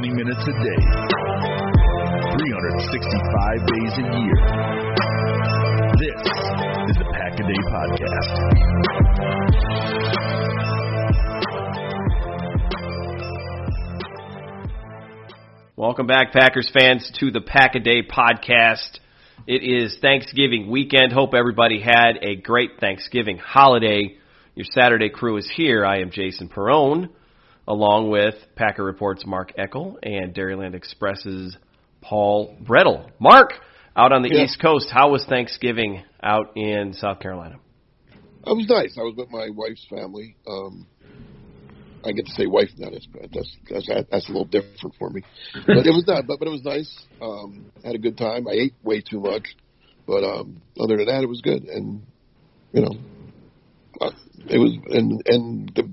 20 minutes a day, 365 days a year. This is the Pack a Day Podcast. Welcome back, Packers fans, to the Pack a Day Podcast. It is Thanksgiving weekend. Hope everybody had a great Thanksgiving holiday. Your Saturday crew is here. I am Jason Perone along with Packer Reports Mark Eckel and Dairyland Express's Paul Bretl. Mark, out on the yeah. East Coast, how was Thanksgiving out in South Carolina? It was nice. I was with my wife's family. Um, I get to say wife now. That's that's that's, that's a little different for me, but it was not. But but it was nice. Um, had a good time. I ate way too much, but um, other than that, it was good. And you know, uh, it was and and the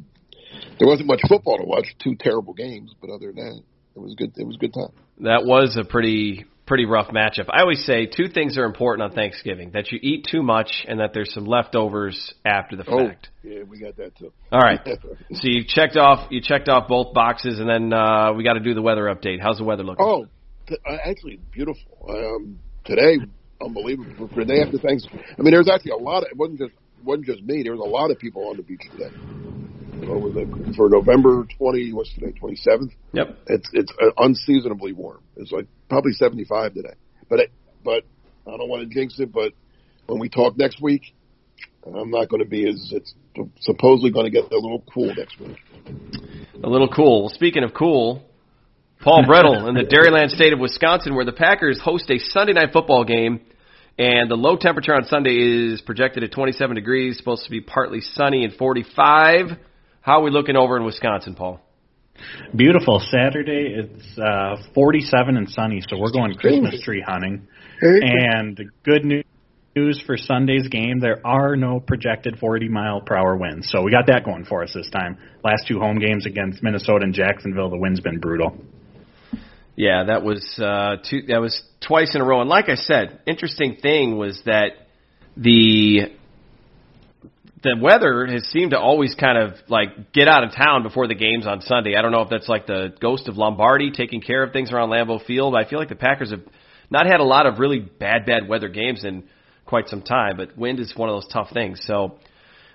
there wasn't much football to watch. Two terrible games, but other than that, it was good. It was a good time. That was a pretty pretty rough matchup. I always say two things are important on Thanksgiving: that you eat too much, and that there's some leftovers after the oh, fact. Yeah, we got that too. All right. so you checked off you checked off both boxes, and then uh, we got to do the weather update. How's the weather looking? Oh, t- uh, actually beautiful. Um, today, unbelievable for the day after Thanksgiving. I mean, there's actually a lot. Of, it wasn't just wasn't just me. There was a lot of people on the beach today what was it for November twenty? What's today? Twenty seventh. Yep. It's it's uh, unseasonably warm. It's like probably seventy five today. But it, but I don't want to jinx it. But when we talk next week, I'm not going to be as it's supposedly going to get a little cool next week. A little cool. Well, speaking of cool, Paul Bretl in the Dairyland state of Wisconsin, where the Packers host a Sunday night football game. And the low temperature on Sunday is projected at 27 degrees, supposed to be partly sunny and 45. How are we looking over in Wisconsin, Paul? Beautiful. Saturday it's uh 47 and sunny, so we're going Christmas tree hunting. And good news for Sunday's game, there are no projected 40 mile per hour winds. So we got that going for us this time. Last two home games against Minnesota and Jacksonville, the wind's been brutal. Yeah, that was uh, two. That was twice in a row. And like I said, interesting thing was that the the weather has seemed to always kind of like get out of town before the games on Sunday. I don't know if that's like the ghost of Lombardi taking care of things around Lambeau Field. I feel like the Packers have not had a lot of really bad, bad weather games in quite some time, but wind is one of those tough things. So,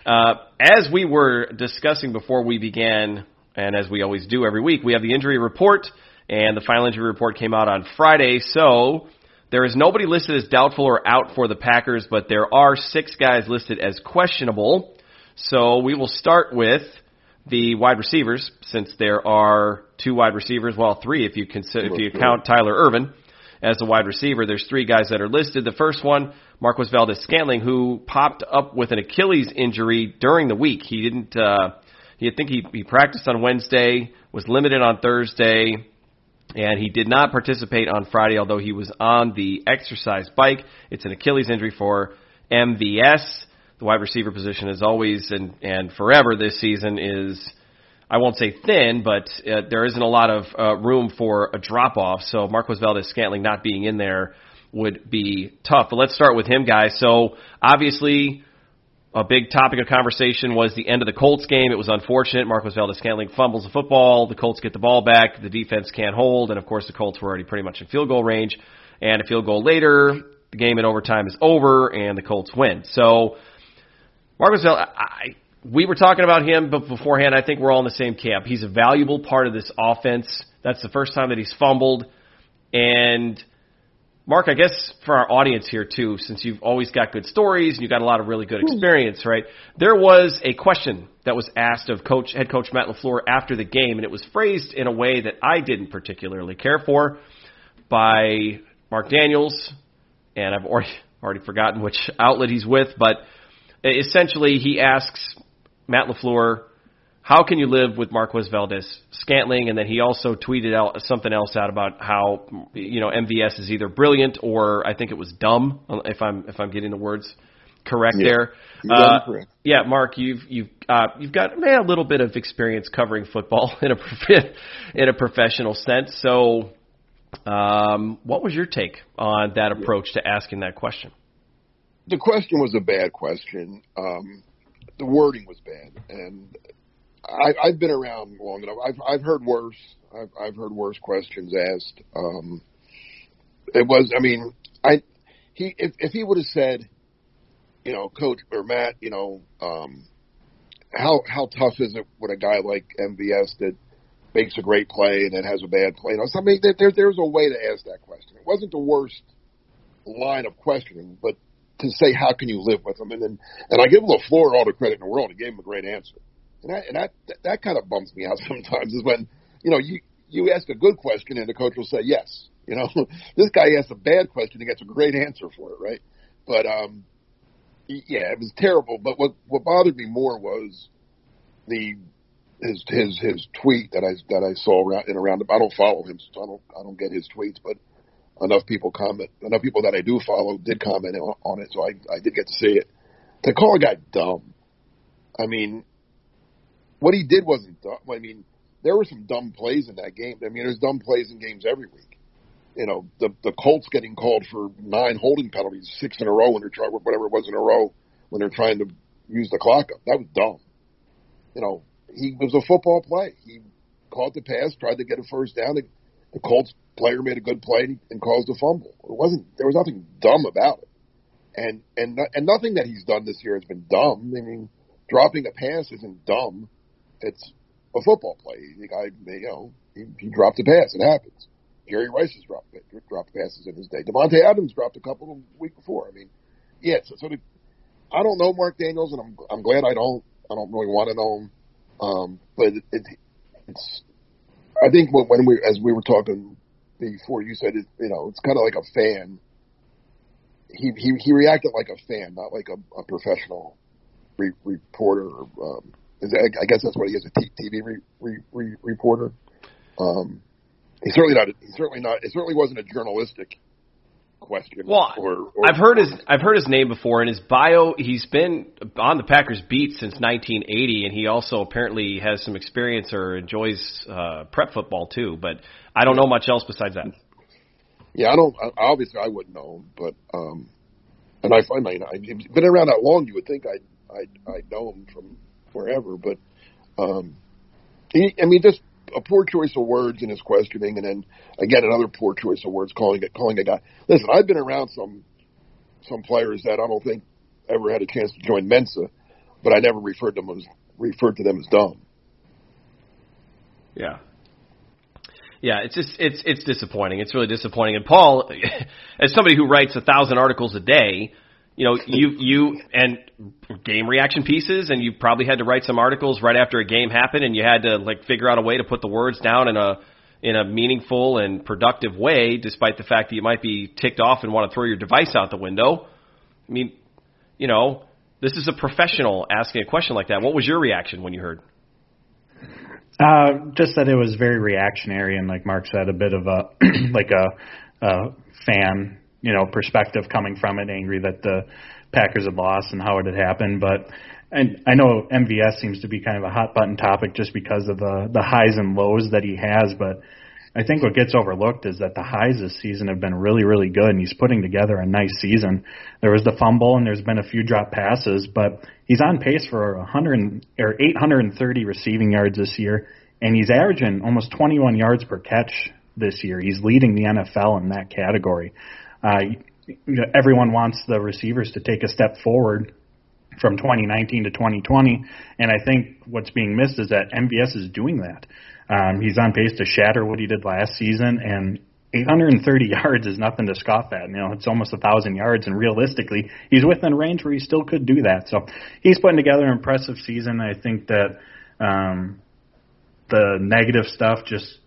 uh, as we were discussing before we began, and as we always do every week, we have the injury report, and the final injury report came out on Friday. So, there is nobody listed as doubtful or out for the Packers, but there are six guys listed as questionable. So, we will start with the wide receivers, since there are two wide receivers, well, three if you consider if you count Tyler Ervin as a wide receiver. There's three guys that are listed. The first one, Marquez Valdes Scantling, who popped up with an Achilles injury during the week. He didn't. Uh, he I think he, he practiced on Wednesday, was limited on Thursday, and he did not participate on Friday. Although he was on the exercise bike, it's an Achilles injury for MVS. The wide receiver position, is always and and forever this season, is I won't say thin, but uh, there isn't a lot of uh, room for a drop off. So Marquez Valdes Scantling not being in there would be tough. But let's start with him, guys. So obviously, a big topic of conversation was the end of the Colts game. It was unfortunate. Marquez Valdes Scantling fumbles the football. The Colts get the ball back. The defense can't hold, and of course, the Colts were already pretty much in field goal range. And a field goal later, the game in overtime is over, and the Colts win. So Marquez Valdes, I, we were talking about him, but beforehand, I think we're all in the same camp. He's a valuable part of this offense. That's the first time that he's fumbled, and Mark, I guess for our audience here too, since you've always got good stories and you've got a lot of really good hmm. experience, right? There was a question that was asked of coach, head coach Matt LaFleur after the game, and it was phrased in a way that I didn't particularly care for by Mark Daniels, and I've already, already forgotten which outlet he's with, but essentially he asks Matt LaFleur, how can you live with Marquez Valdes Scantling? And then he also tweeted out something else out about how you know MVS is either brilliant or I think it was dumb. If I'm if I'm getting the words correct Yeah. there. You got it Uh, correct. yeah, Mark, you've you've uh, you've got man, a little bit of experience covering football in a in a professional sense. So, um, what was your take on that approach to asking that question? the question was a bad question. Um, the wording was bad, and I, I've been around long enough. I've I've heard worse. I've I've heard worse questions asked. Um, it was. I mean, I he if if he would have said, you know, Coach or Matt, you know, um, how how tough is it with a guy like MVS that makes a great play and then has a bad play? You know, so, I mean, there, there there's a way to ask that question. It wasn't the worst line of questioning, but to say how can you live with him, and then and I give him Lafleur all the credit in the world. He gave him a great answer, and that and that that, that kind of bums me out sometimes. Is when you know you you ask a good question and the coach will say yes. You know, this guy asks a bad question and gets a great answer for it, right? But um, yeah, it was terrible. But what what bothered me more was the his his his tweet that I that I saw around in around. I don't follow him, so I don't I don't get his tweets, but enough people comment, enough people that I do follow did comment on, on it, so I I did get to see it. To call a guy dumb, I mean, what he did wasn't dumb. I mean, there were some dumb plays in that game. I mean, there's dumb plays in games every week. You know, the the Colts getting called for nine holding penalties, six in a row when they're trying, whatever it was in a row when they're trying to use the clock up. That was dumb. You know, he was a football play. He caught the pass, tried to get a first down. The, the Colts player made a good play and, and caused a fumble. It wasn't there was nothing dumb about it. And and and nothing that he's done this year has been dumb. I mean, dropping a pass isn't dumb. It's a football play. The guy, you know, he, he dropped a pass. It happens. Jerry Rice has dropped dropped passes in his day. Davante Adams dropped a couple the week before. I mean, yeah. So, so the, I don't know Mark Daniels, and I'm I'm glad I don't. I don't really want to know him. Um, but it, it, it's. I think when, we, as we were talking before, you said it. You know, it's kind of like a fan. He he he reacted like a fan, not like a, a professional re, reporter. Um, is that, I guess that's what he is, a T- TV re, re, re, reporter. Um, he's certainly not. He's certainly not. It certainly wasn't a journalistic question. Well, or, or, I've heard his I've heard his name before in his bio. He's been on the Packers beat since 1980, and he also apparently has some experience or enjoys uh, prep football too. But I don't know much else besides that. Yeah, I don't. I, obviously, I wouldn't know him, but um, and I find I, I've been around that long. You would think I I I know him from wherever, but um, he. I mean, just a poor choice of words in his questioning, and then again another poor choice of words calling it calling a guy. Listen, I've been around some some players that I don't think ever had a chance to join Mensa, but I never referred to them as referred to them as dumb. Yeah. Yeah, it's just it's it's disappointing. It's really disappointing. And Paul, as somebody who writes a thousand articles a day, you know, you you and game reaction pieces, and you probably had to write some articles right after a game happened, and you had to like figure out a way to put the words down in a in a meaningful and productive way, despite the fact that you might be ticked off and want to throw your device out the window. I mean, you know, this is a professional asking a question like that. What was your reaction when you heard? Uh, just that it was very reactionary and, like Mark said, a bit of a like a, a fan, you know, perspective coming from it, angry that the Packers had lost and how it had happened. But and I know MVS seems to be kind of a hot button topic just because of the the highs and lows that he has, but I think what gets overlooked is that the highs this season have been really, really good, and he's putting together a nice season. There was the fumble, and there's been a few drop passes, but he's on pace for 100 or 830 receiving yards this year, and he's averaging almost 21 yards per catch this year. He's leading the NFL in that category. Uh, you know, everyone wants the receivers to take a step forward from 2019 to 2020, and I think what's being missed is that MVS is doing that. Um, he's on pace to shatter what he did last season, and 830 yards is nothing to scoff at. You know, it's almost a thousand yards, and realistically, he's within range where he still could do that. So he's putting together an impressive season. I think that um, the negative stuff just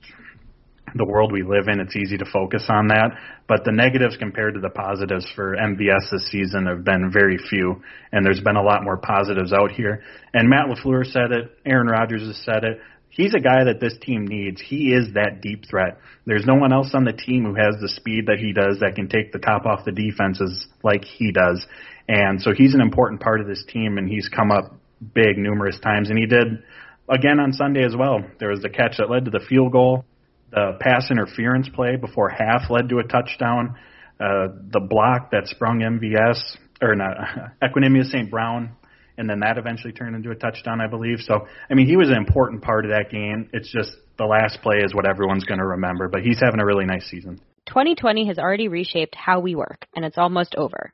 the world we live in, it's easy to focus on that. But the negatives compared to the positives for MVS this season have been very few, and there's been a lot more positives out here. And Matt LaFleur said it, Aaron Rodgers has said it. He's a guy that this team needs. He is that deep threat. There's no one else on the team who has the speed that he does that can take the top off the defenses like he does. And so he's an important part of this team, and he's come up big numerous times, and he did again on Sunday as well. There was the catch that led to the field goal the pass interference play before half led to a touchdown. Uh, the block that sprung MVS or not Equanimeous St. Brown, and then that eventually turned into a touchdown, I believe. So, I mean, he was an important part of that game. It's just the last play is what everyone's going to remember. But he's having a really nice season. 2020 has already reshaped how we work, and it's almost over.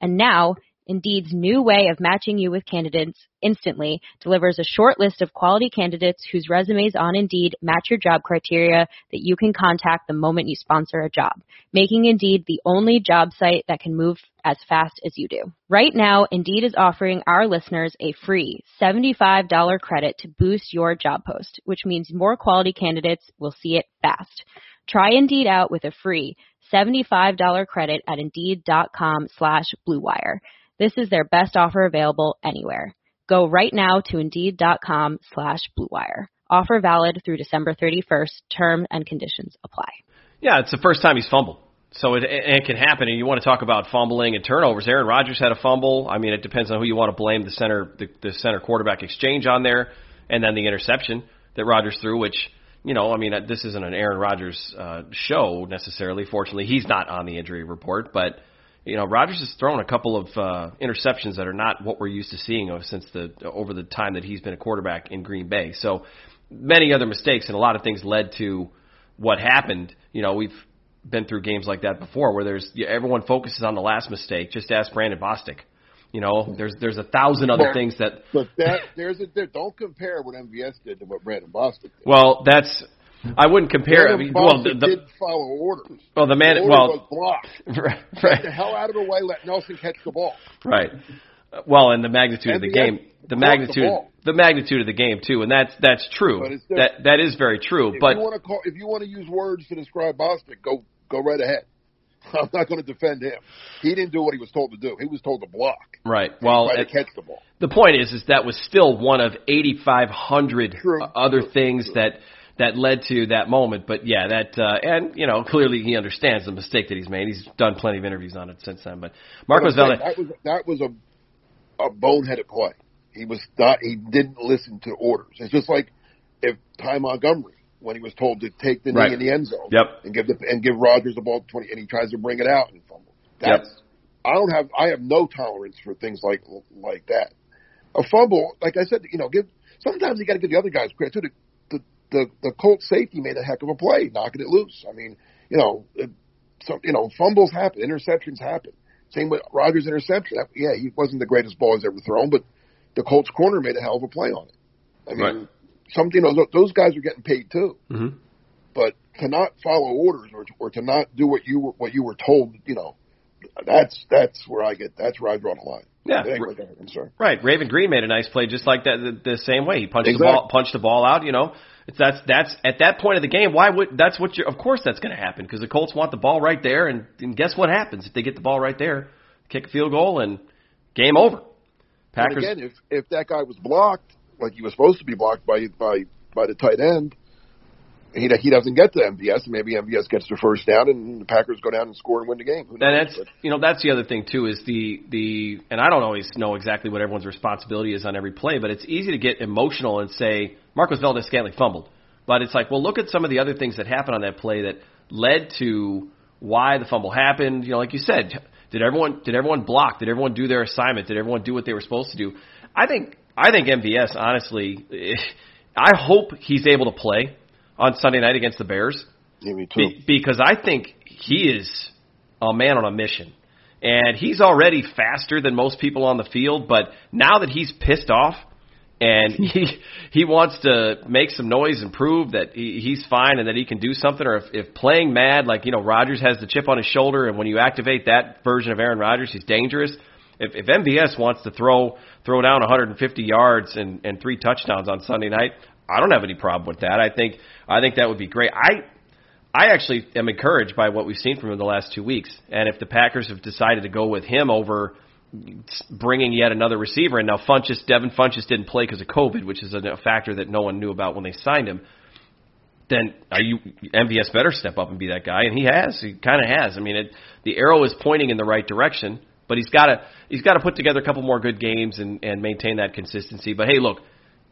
And now, Indeed's new way of matching you with candidates instantly delivers a short list of quality candidates whose resumes on Indeed match your job criteria that you can contact the moment you sponsor a job, making Indeed the only job site that can move as fast as you do. Right now, Indeed is offering our listeners a free $75 credit to boost your job post, which means more quality candidates will see it fast. Try Indeed out with a free $75 credit at Indeed.com slash BlueWire. This is their best offer available anywhere. Go right now to Indeed.com slash BlueWire. Offer valid through December 31st. Term and conditions apply. Yeah, it's the first time he's fumbled. So it, it can happen, and you want to talk about fumbling and turnovers. Aaron Rodgers had a fumble. I mean, it depends on who you want to blame the center, the, the center quarterback exchange on there, and then the interception that Rodgers threw, which you know, I mean, this isn't an Aaron Rodgers uh, show necessarily. Fortunately, he's not on the injury report, but you know, Rodgers has thrown a couple of uh, interceptions that are not what we're used to seeing since the over the time that he's been a quarterback in Green Bay. So many other mistakes and a lot of things led to what happened. You know, we've been through games like that before where there's everyone focuses on the last mistake. Just ask Brandon Bostick. You know, there's there's a thousand other things that. But that there's a there, don't compare what MVS did to what Brandon Bostick did. Well, that's I wouldn't compare. I Adam mean, well, Bostick the, did the, follow orders. well, the man. The Well, was blocked. right, Get the hell out of the way. Let Nelson catch the ball. right. Well, and the magnitude of the game, the blocked the magnitude, the magnitude of the game too, and that's that's true. But it's That that is very true. If But you want to call, if you want to use words to describe Bostick, go go right ahead. I'm not going to defend him. He didn't do what he was told to do. He was told to block. right. Well, to it- catch the ball. the point is, is that was still one of 8,500 True. other True. things True. that that led to that moment. But yeah, that uh, and you know clearly he understands the mistake that he's made. He's done plenty of interviews on it since then. But Marcos Valdes, That was that was a a boneheaded play. He was not. He didn't listen to orders. It's just like if Ty Montgomery when he was told to take the knee Right. in the end zone Yep. and give the and give Rodgers the ball twenty, and he tries to bring it out and fumble. That's I don't have. I have no tolerance for things like like that. A fumble, like I said, you know, give sometimes you got to give the other guys credit too. The, the the the Colts safety made a heck of a play, knocking it loose. I mean, you know, it, so you know, fumbles happen, interceptions happen. Same with Rodgers' interception. Yeah, he wasn't the greatest ball he's ever thrown, but the Colts corner made a hell of a play on it. I mean, Right. Some you know those- guys are getting paid too. Mhm. But to not follow orders or to, or to not do what you were what you were told, you know, that's that's where I get that's where I draw the line. Yeah. That ain't what I'm concerned. right? Raven Green made a nice play just like that the, the same way. He punched the ball, punched the ball out. You know, it's that's that's at that point of the game. Why would that's what you? Of course, that's going to happen because the Colts want the ball right there, and, and guess what happens if they get the ball right there, kick a field goal, and game over. And Packers. again, if if that guy was blocked like he was supposed to be blocked by by by the tight end, he he doesn't get to MVS, and maybe MVS gets the first down, and the Packers go down and score and win the game. Who And knows? that's you know that's the other thing too is the the and I don't always know exactly what everyone's responsibility is on every play, but it's easy to get emotional and say Marcos Valdes Scantling fumbled, but it's like well look at some of the other things that happened on that play that led to why the fumble happened. You know, like you said, did everyone did everyone block? Did everyone do their assignment? Did everyone do what they were supposed to do? I think I think MVS honestly, I hope he's able to play on Sunday night against the Bears. Yeah, me too. Be, because I think he is a man on a mission. And he's already faster than most people on the field, but now that he's pissed off and he he wants to make some noise and prove that he, he's fine and that he can do something, or if, if playing mad, like you know Rodgers has the chip on his shoulder, and when you activate that version of Aaron Rodgers, he's dangerous. If, if MVS wants to throw throw down 150 yards and, and three touchdowns on Sunday night, I don't have any problem with that. I think I think that would be great. I I actually am encouraged by what we've seen from him the last two weeks. And if the Packers have decided to go with him over bringing yet another receiver, and now Funchess, Devin Funchess didn't play because of COVID, which is a factor that no one knew about when they signed him. Then are you MVS better step up and be that guy? And he has. He kind of has. I mean, it, the arrow is pointing in the right direction, but he's got to he's got to put together a couple more good games and and maintain that consistency. But hey, look,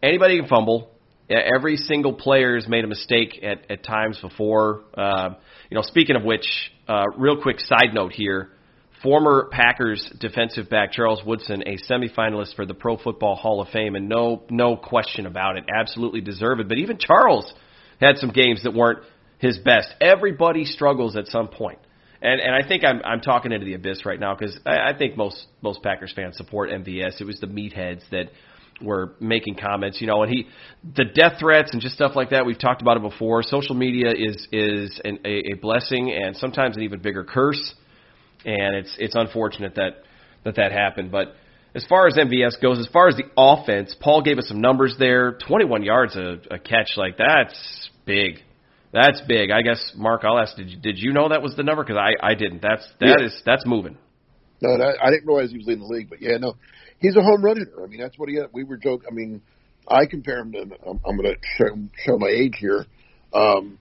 anybody can fumble. Every single player has made a mistake at, at times before. Uh, you know, speaking of which, uh, real quick side note here: former Packers defensive back Charles Woodson, a semifinalist for the Pro Football Hall of Fame, and no no question about it, absolutely deserved it. But even Charles had some games that weren't his best. Everybody struggles at some point. And and I think I'm I'm talking into the abyss right now because I, I think most most Packers fans support MVS. It was the meatheads that were making comments, you know, and he the death threats and just stuff like that. We've talked about it before. Social media is is an, a, a blessing and sometimes an even bigger curse, and it's it's unfortunate that that that happened. But as far as MVS goes, as far as the offense, Paul gave us some numbers there. 21 yards a, a catch like that's big. That's big. I guess Mark, I'll ask. Did you, did you know that was the number? Because I I didn't. That's that Yeah. is that's moving. No, that, I didn't realize he was leading the league, but yeah, no, he's a home run hitter. I mean, that's what he. We were joking. I mean, I compare him to. I'm, I'm going to show, show my age here. Um,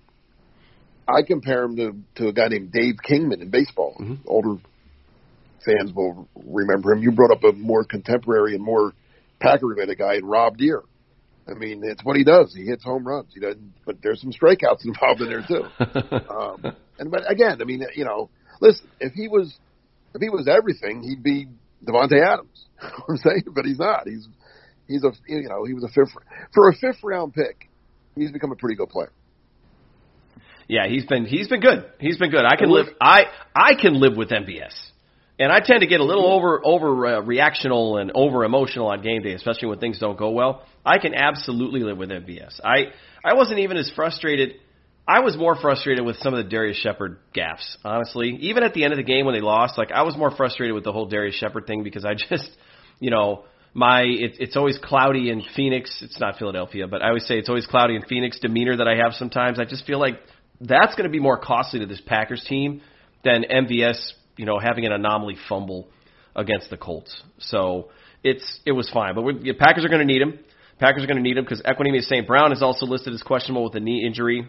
I compare him to to a guy named Dave Kingman in baseball. Older fans will remember him. You brought up a more contemporary and more Packer related guy Rob Deer. I mean, it's what he does. He hits home runs. He doesn't, but there's some strikeouts involved in there too. um, and but again, I mean, you know, listen, if he was if he was everything, he'd be Davante Adams. I'm saying, but he's not. He's he's a you know he was a fifth for a fifth round pick. He's become a pretty good player. Yeah, he's been he's been good. He's been good. I can live I I can live with MVS. And I tend to get a little over over uh, reactional and over emotional on game day, especially when things don't go well. I can absolutely live with MVS. I I wasn't even as frustrated I was more frustrated with some of the Darrius Shepherd gaffes, honestly. Even at the end of the game when they lost, like I was more frustrated with the whole Darrius Shepherd thing because I just, you know, my it, it's always cloudy in Phoenix. It's not Philadelphia, but I always say it's always cloudy in Phoenix demeanor that I have sometimes. I just feel like that's going to be more costly to this Packers team than MVS, you know, having an anomaly fumble against the Colts. So it's it was fine, but the Packers are going to need him. Packers are going to need him because Equanimeous St. Brown is also listed as questionable with a knee injury.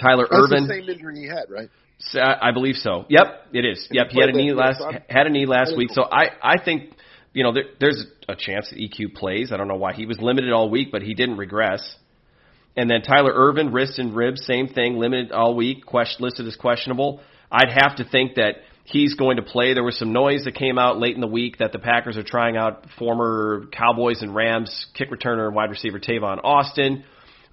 Tyler That's Ervin. the same injury he had, right? Uh, I believe so. Yep, it is. Yep, he had a knee last had a knee last week. So I I think you know there, there's a chance that EQ plays. I don't know why he was limited all week, but he didn't regress. And then Tyler Ervin, wrist and ribs, same thing, limited all week, question, listed as questionable. I'd have to think that he's going to play. There was some noise that came out late in the week that the Packers are trying out former Cowboys and Rams kick returner and wide receiver Tavon Austin.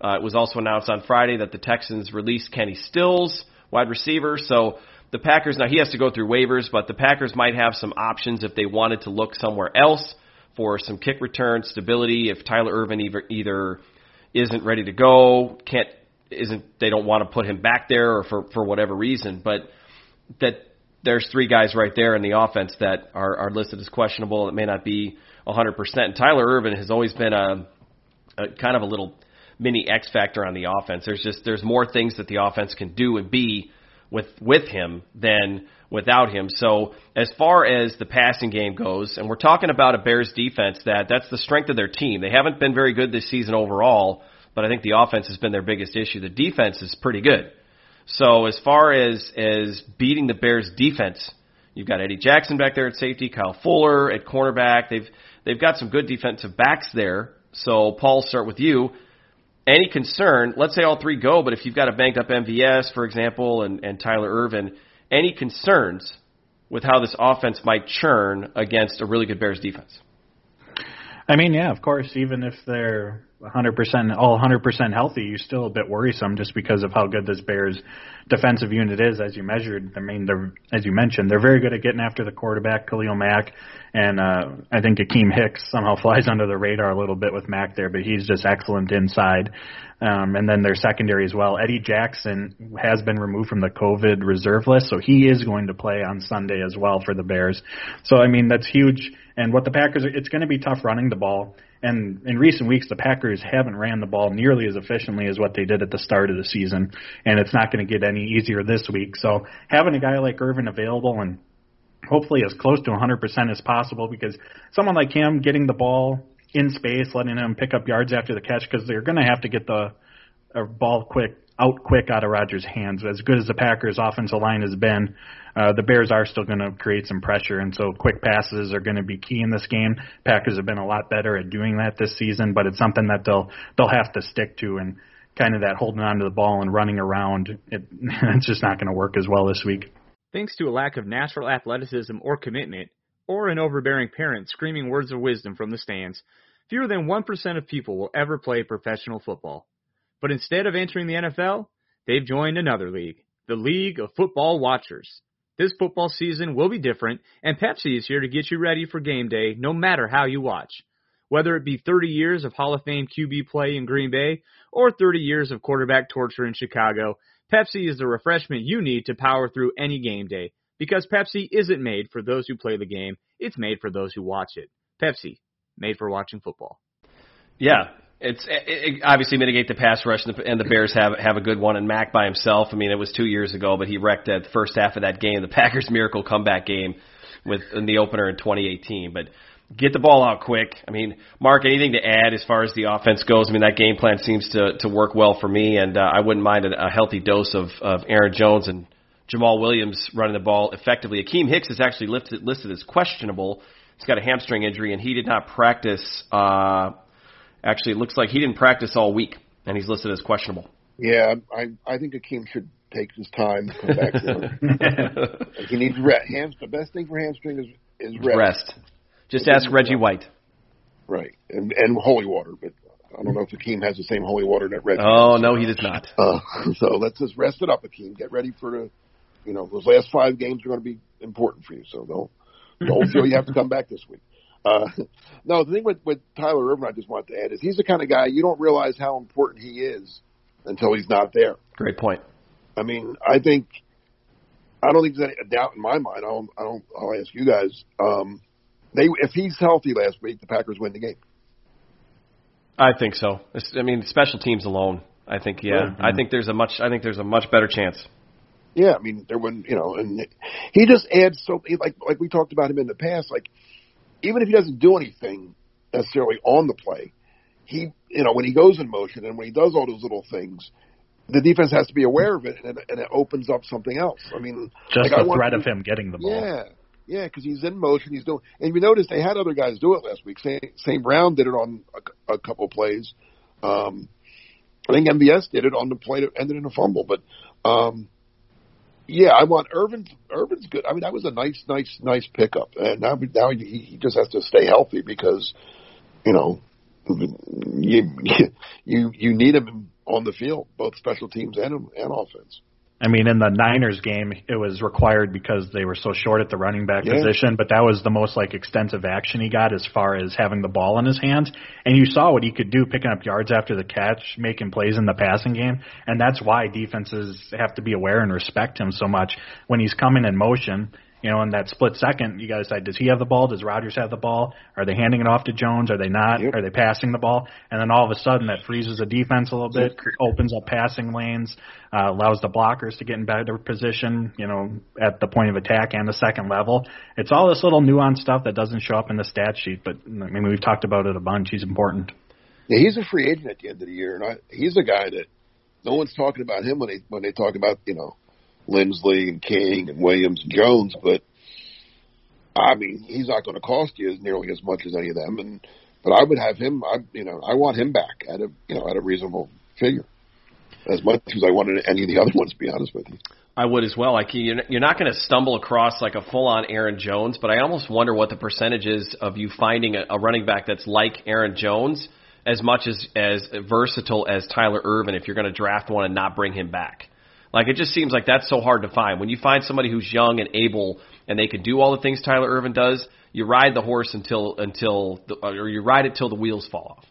Uh, it was also announced on Friday that the Texans released Kenny Stills, wide receiver. So the Packers, now he has to go through waivers, but the Packers might have some options if they wanted to look somewhere else for some kick return stability. If Tyler Ervin either, either isn't ready to go, can't, isn't, they don't want to put him back there or for, for whatever reason, but that there's three guys right there in the offense that are, are listed as questionable. It may not be 100%. And Tyler Ervin has always been a, a kind of a little mini X factor on the offense. There's just there's more things that the offense can do and be with with him than without him. So as far as the passing game goes, and we're talking about a Bears defense that that's the strength of their team. They haven't been very good this season overall, but I think the offense has been their biggest issue. The defense is pretty good. So as far as as beating the Bears defense, you've got Eddie Jackson back there at safety, Kyle Fuller at cornerback. They've they've got some good defensive backs there. So Paul, start with you any concern, let's say all three go, but if you've got a banked up MVS, for example, and, and Tyler Ervin, any concerns with how this offense might churn against a really good Bears defense? I mean, yeah, of course, even if they're 100% all 100% healthy, you're still a bit worrisome just because of how good this Bears defensive unit is as you measured. I mean, they're as you mentioned, they're very good at getting after the quarterback, Khalil Mack, and uh I think Akiem Hicks somehow flies under the radar a little bit with Mack there, but he's just excellent inside. Um and then their secondary as well. Eddie Jackson has been removed from the COVID reserve list, so he is going to play on Sunday as well for the Bears. So I mean, that's huge and what the Packers are, it's going to be tough running the ball. And in recent weeks, the Packers haven't ran the ball nearly as efficiently as what they did at the start of the season, and it's not going to get any easier this week. So having a guy like Ervin available and hopefully as close to 100% as possible, because someone like him getting the ball in space, letting him pick up yards after the catch, because they're going to have to get the uh, ball quick out quick out of Rodgers' hands. As good as the Packers' offensive line has been, uh, the Bears are still going to create some pressure, and so quick passes are going to be key in this game. Packers have been a lot better at doing that this season, but it's something that they'll they'll have to stick to, and kind of that holding onto the ball and running around. It, it's just not going to work as well this week. Thanks to a lack of natural athleticism or commitment, or an overbearing parent screaming words of wisdom from the stands, fewer than 1% of people will ever play professional football. But instead of entering the NFL, they've joined another league, the League of Football Watchers. This football season will be different, and Pepsi is here to get you ready for game day no matter how you watch. Whether it be 30 years of Hall of Fame QB play in Green Bay or 30 years of quarterback torture in Chicago, Pepsi is the refreshment you need to power through any game day. Because Pepsi isn't made for those who play the game, it's made for those who watch it. Pepsi, made for watching football. Yeah, it's it, it obviously mitigate the pass rush, and the, and the Bears have have a good one. And Mack by himself, I mean, it was two years ago, but he wrecked the first half of that game, the Packers' miracle comeback game, with in the opener in 2018. But get the ball out quick. I mean, Mark, anything to add as far as the offense goes? I mean, that game plan seems to to work well for me, and uh, I wouldn't mind a, a healthy dose of of Aaron Jones and Jamaal Williams running the ball effectively. Akiem Hicks is actually listed listed as questionable. He's got a hamstring injury, and he did not practice. Uh, Actually, it looks like he didn't practice all week, and he's listed as questionable. Yeah, I I think Akiem should take his time, come back to he needs rest. Hams, the best thing for hamstring is is rest. Rest. Just ask Reggie White. Right, and and holy water, but I don't know if Akiem has the same holy water that Reggie. Oh has. no, he does not. Uh, so let's just rest it up, Akiem. Get ready for the, you know, those last five games are going to be important for you. So don't don't feel you have to come back this week. Uh, no, the thing with, with Tyler Ervin, I just want to add is he's the kind of guy you don't realize how important he is until he's not there. Great point. I mean, I think I don't think there's any doubt in my mind. I don't. I don't. I'll ask you guys. Um, they if he's healthy last week, the Packers win the game. I think so. It's- I mean, special teams alone. I think yeah. I think there's a much. I think there's a much better chance. Yeah, I mean, there wouldn't, you know, and he just adds so like like we talked about him in the past. Like even if he doesn't do anything necessarily on the play, he, you know, when he goes in motion and when he does all those little things, the defense has to be aware of it, and it, and it opens up something else. I mean, Just like, the threat to- of him getting the ball. Yeah, yeah, because he's in motion. He's doing, and you notice they had other guys do it last week. St. St. Brown did it on a, a couple of plays. Um, I think MVS did it on the play that ended in a fumble. But um, yeah, I want Ervin. Ervin's good. I mean, that was a nice, nice, nice pickup. And now, now he, he just has to stay healthy because you know you you you need him on the field, both special teams and and offense. I mean, in the Niners game, it was required because they were so short at the running back Yeah. position, but that was the most like extensive action he got as far as having the ball in his hands. And you saw what he could do picking up yards after the catch, making plays in the passing game. And that's why defenses have to be aware and respect him so much when he's coming in motion. You know, in that split second, you got to decide: does he have the ball? Does Rodgers have the ball? Are they handing it off to Jones? Are they not? Are they passing the ball? And then all of a sudden, that freezes the defense a little bit, cr- opens up passing lanes, uh, allows the blockers to get in better position. You know, at the point of attack and the second level. It's all this little nuanced stuff that doesn't show up in the stat sheet, but I mean, we've talked about it a bunch. He's important. Yeah, he's a free agent at the end of the year, and I, he's a guy that no one's talking about him when they when they talk about you know Linsley and King and Williams and Jones, but I mean he's not going to cost you nearly as much as any of them, and but I would have him. I you know I want him back at a you know at a reasonable figure, as much as I wanted any of the other ones. To be honest with you. I would as well. Like you're not going to stumble across like a full-on Aaron Jones, but I almost wonder what the percentage is of you finding a running back that's like Aaron Jones as much as as versatile as Tyler Ervin if you're going to draft one and not bring him back. Like it just seems like that's so hard to find. When you find somebody who's young and able and they can do all the things Tyler Ervin does, you ride the horse until until the, or you ride it till the wheels fall off.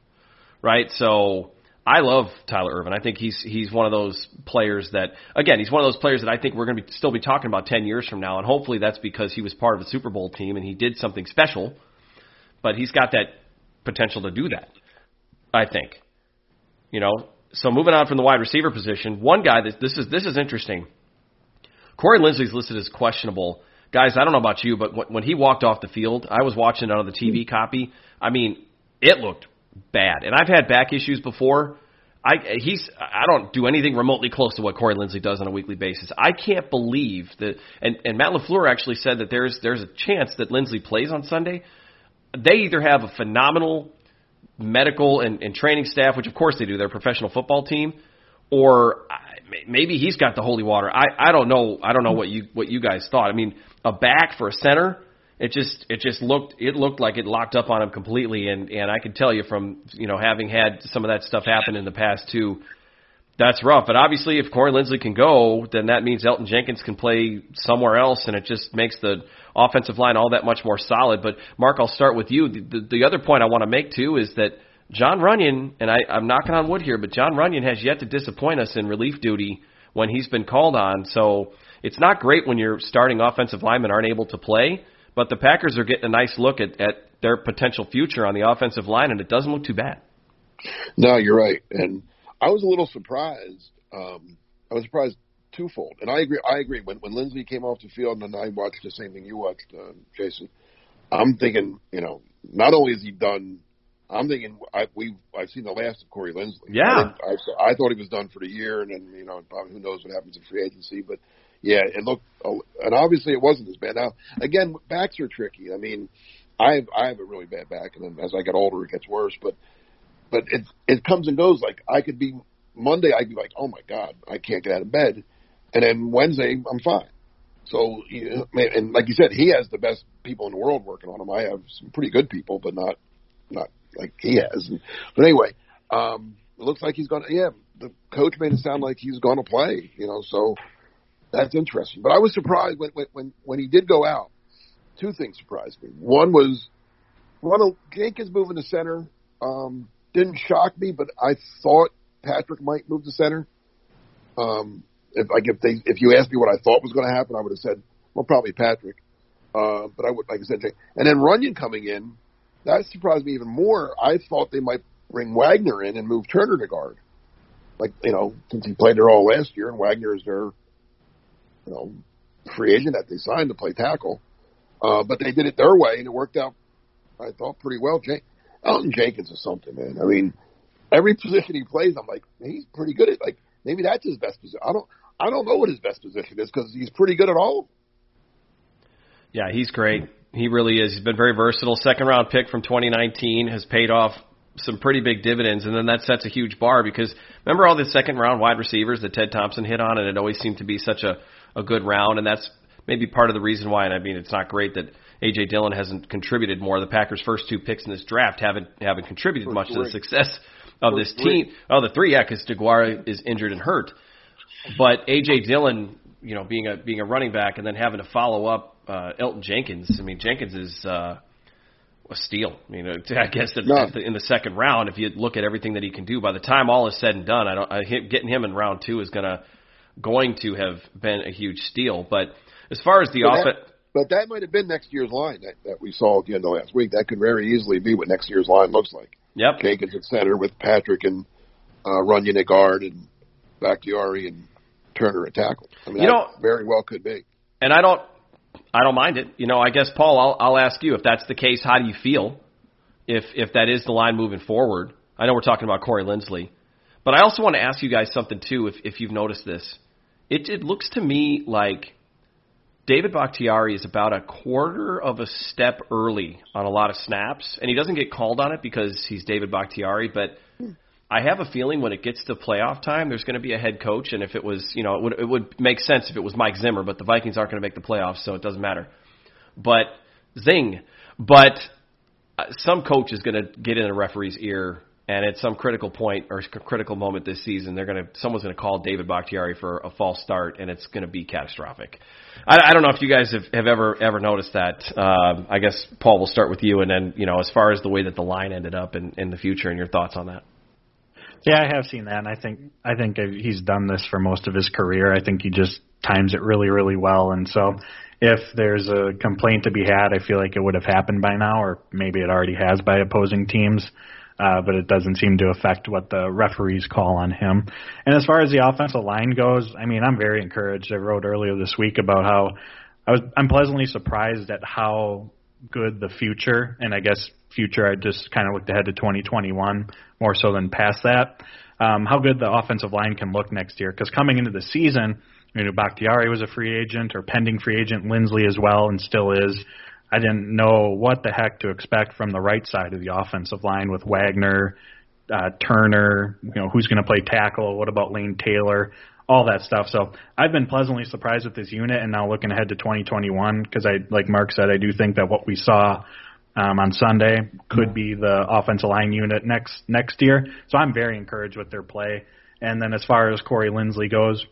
Right? So I love Tyler Ervin. I think he's he's one of those players that again, he's one of those players that I think we're going to be, still be talking about 10 years from now and hopefully that's because he was part of a Super Bowl team and he did something special. But he's got that potential to do that. I think. You know, so moving on from the wide receiver position, one guy that this is this is interesting. Corey Linsley's listed as questionable. Guys, I don't know about you, but when- when he walked off the field, I was watching it on the TV hmm. copy. I mean, it looked bad, and I've had back issues before. I he's I don't do anything remotely close to what Corey Linsley does on a weekly basis. I can't believe that. And and Matt Lafleur actually said that there's there's a chance that Linsley plays on Sunday. They either have a phenomenal medical and, and training staff, which of course they do, they're a professional football team, or maybe he's got the holy water. I, I don't know. I don't know what you what you guys thought. I mean, a back for a center, it just it just looked it looked like it locked up on him completely. And and I can tell you from you know having had some of that stuff happen in the past too, that's rough. But obviously, if Corey Linsley can go, then that means Elgton Jenkins can play somewhere else, and it just makes the offensive line all that much more solid. But Mark, I'll start with you. The, the, the other point I want to make too is that Jon Runyan, and I, I'm knocking on wood here, but Jon Runyan has yet to disappoint us in relief duty when he's been called on. So it's not great when your starting offensive linemen aren't able to play. But the Packers are getting a nice look at, at their potential future on the offensive line, and it doesn't look too bad. No, you're right, and I was a little surprised. Um, I was surprised twofold, and I agree. I agree. When when Lindsay came off the field, and I watched the same thing you watched, uh, Jason. I'm thinking, you know, not only is he done. I'm thinking I, we I've seen the last of Corey Linsley. Yeah. I, I, I thought he was done for the year, and then you know, probably who knows what happens in free agency. But yeah, it looked, and obviously it wasn't as bad. Now again, backs are tricky. I mean, I have I have a really bad back, and then as I get older, it gets worse. But but it it comes and goes. Like I could be Monday, I'd be like, oh my god, I can't get out of bed, and then Wednesday, I'm fine. So, and like you said, he has the best people in the world working on him. I have some pretty good people, but not not like he has. But anyway, um, it looks like he's going to. Yeah, the coach made it sound like he's going to play. You know, so that's interesting. But I was surprised when when when, he did go out. Two things surprised me. One was Ronald Jenkins moving to center um, didn't shock me, but I thought Patrick might move to center. Um, if like if they if you asked me what I thought was going to happen, I would have said, well, probably Patrick. Uh, but I would like I said, and then Runyan coming in, that surprised me even more. I thought they might bring Wagner in and move Turner to guard. Like you know, since he played there all last year, and Wagner is their you know free agent that they signed to play tackle. Uh, but they did it their way, and it worked out. I thought pretty well. Jan- Elgton Jenkins is something, man. I mean, every position he plays, I'm like, he's pretty good at. Like maybe that's his best position. I don't. I don't know what his best position is because he's pretty good at all. Yeah, he's great. He really is. He's been very versatile. Second round pick from 2019 has paid off some pretty big dividends, and then that sets a huge bar because remember all the second round wide receivers that Ted Thompson hit on, and it always seemed to be such a a good round, and that's maybe part of the reason why. And I mean, it's not great that AJ Dillon hasn't contributed more. The Packers' first two picks in this draft haven't haven't contributed much to the success of this team. Oh, the three, yeah, because Deguara is injured and hurt. But AJ Dillon, you know, being a being a running back and then having to follow up uh, Elgton Jenkins. I mean, Jenkins is uh, a steal. You know, I guess at, No. in the second round, if you look at everything that he can do, by the time all is said and done, I don't I, getting him in round two is gonna going to have been a huge steal. But as far as the offense. But that might have been next year's line that, that we saw at the end of last week. That could very easily be what next year's line looks like. Yep. Jenkins at center with Patrick and uh, Runyan at guard and Bakhtiari and Turner at tackle. I mean, You that know- very well could be. and I don't I don't mind it. You know, I guess Paul, I'll I'll ask you if that's the case, how do you feel if if that is the line moving forward? I know we're talking about Corey Linsley, but I also want to ask you guys something too if if you've noticed this. It it looks to me like David Bakhtiari is about a quarter of a step early on a lot of snaps, and he doesn't get called on it because he's David Bakhtiari, but I have a feeling when it gets to playoff time, there's going to be a head coach, and if it was, you know, it would it would make sense if it was Mike Zimmer, but the Vikings aren't going to make the playoffs, so it doesn't matter. But zing, but uh, some coach is going to get in a referee's ear, and at some critical point or critical moment this season, they're going to someone's going to call David Bakhtiari for a false start, and it's going to be catastrophic. I, I don't know if you guys have, have ever ever noticed that. Um, I guess Paul, we'll start with you, and then you know, as far as the way that the line ended up in, in the future, and your thoughts on that. Yeah, I have seen that, and I think I think he's done this for most of his career. I think he just times it really, really well, and so if there's a complaint to be had, I feel like it would have happened by now, or maybe it already has by opposing teams. Uh, but it doesn't seem to affect what the referees call on him. And as far as the offensive line goes, I mean, I'm very encouraged. I wrote earlier this week about how I was I'm pleasantly surprised at how good the future, and I guess future I just kind of looked ahead to 2021 more so than past that. Um, how good the offensive line can look next year because coming into the season, you know, Bakhtiari was a free agent or pending free agent, Linsley as well, and still is. I didn't know what the heck to expect from the right side of the offensive line with Wagner, uh, Turner, you know, who's going to play tackle, what about Lane Taylor, all that stuff. So I've been pleasantly surprised with this unit, and now looking ahead to 2021, because I, like Mark said, I do think that what we saw um, on Sunday could be the offensive line unit next next year. So I'm very encouraged with their play. And then as far as Corey Linsley goes,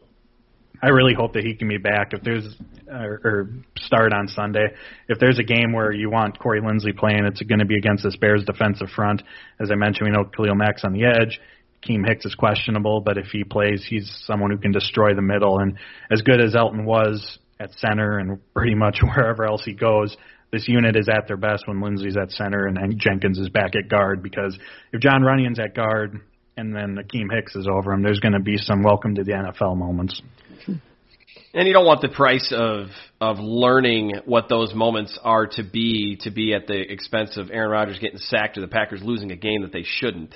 I really hope that he can be back. If there's or, or start on Sunday, if there's a game where you want Corey Linsley playing, it's going to be against this Bears defensive front. As I mentioned, we know Khalil Mack's on the edge. Keem Hicks is questionable, but if he plays, he's someone who can destroy the middle. And as good as Elgton was at center and pretty much wherever else he goes, this unit is at their best when Linsley's at center and, and Jenkins is back at guard. Because if Jon Runyan's at guard and then Akeem Hicks is over him, there's going to be some welcome to the NFL moments. And you don't want the price of of learning what those moments are to be to be at the expense of Aaron Rodgers getting sacked or the Packers losing a game that they shouldn't.